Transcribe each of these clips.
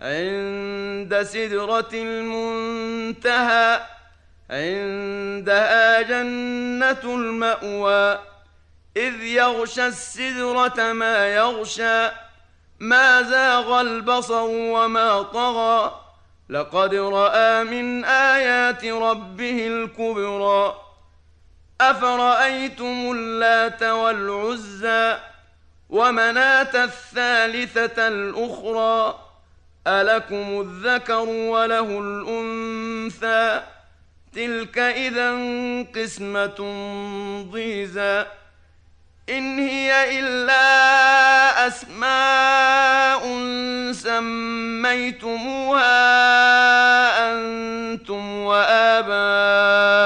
عند سدرة المنتهى عندها جنة المأوى. إذ يغشى السدرة ما يغشى ما زاغ البصر وما طغى. لقد رأى من آيات ربه الكبرى. أفرأيتم اللات والعزى ومناة الثالثة الأخرى؟ الكم الذكر وله الانثى؟ تلك اذا قسمه ضيزى. ان هي الا اسماء سميتموها أنتم واباؤكم.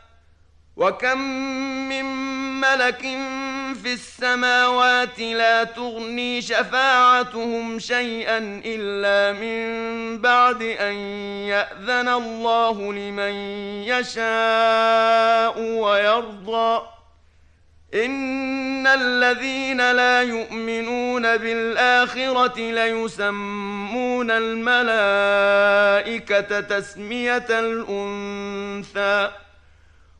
وكم من ملك في السماوات لا تغني شفاعتهم شيئا الا من بعد ان ياذن الله لمن يشاء ويرضى ان الذين لا يؤمنون بالاخره ليسمون الملائكه تسميه الانثى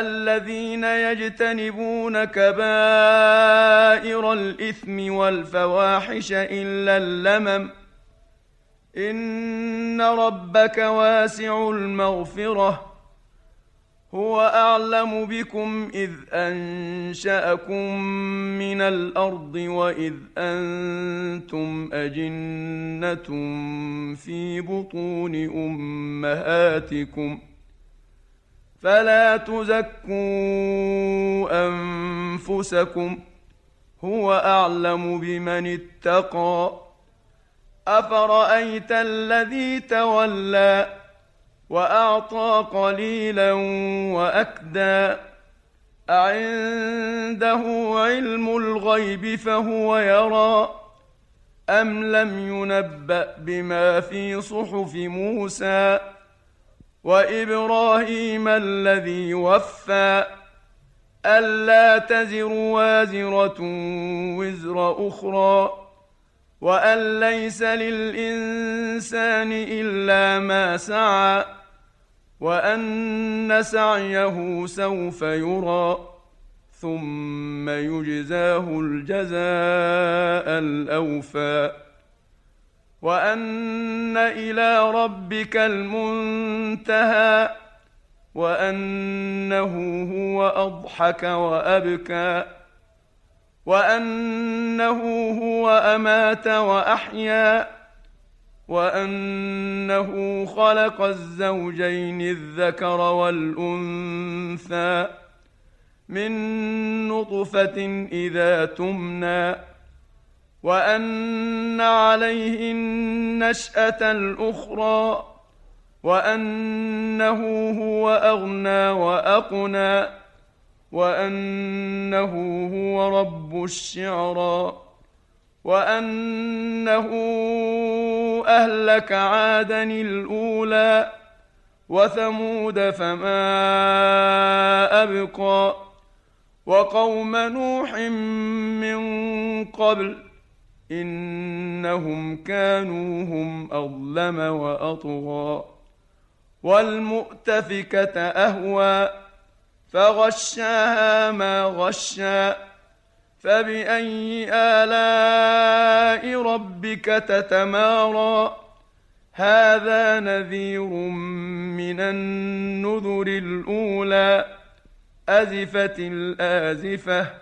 الذين يجتنبون كبائر الإثم والفواحش إلا اللمم. إن ربك واسع المغفرة. هو أعلم بكم إذ أنشأكم من الأرض وإذ أنتم أجنة في بطون أمهاتكم. فلا تزكوا أنفسكم هو أعلم بمن اتقى أفرأيت الذي تولى وأعطى قليلا وأكدى أعنده علم الغيب فهو يرى أم لم ينبأ بما في صحف موسى وإبراهيم الذي وفى ألا تزر وازرة وزر أخرى وأن ليس للإنسان إلا ما سعى وأن سعيه سوف يرى ثم يجزاه الجزاء الأوفى وأن إلى ربك المنتهى وأنه هو أضحك وأبكى وأنه هو أمات وأحيا وأنه خلق الزوجين الذكر والأنثى من نطفة إذا تمنى وأن عليه النشاه الأخرى وأنه هو أغنى وأقنى وأنه هو رب الشعرى وأنه أهلك عادا الأولى وثمود فما أبقى وقوم نوح من قبل إنهم كانوا هم أظلم وأطغى والمؤتفكة أهوى فغشاها ما غشى فبأي آلاء ربك تتمارى هذا نذير من النذر الأولى أزفت الآزفة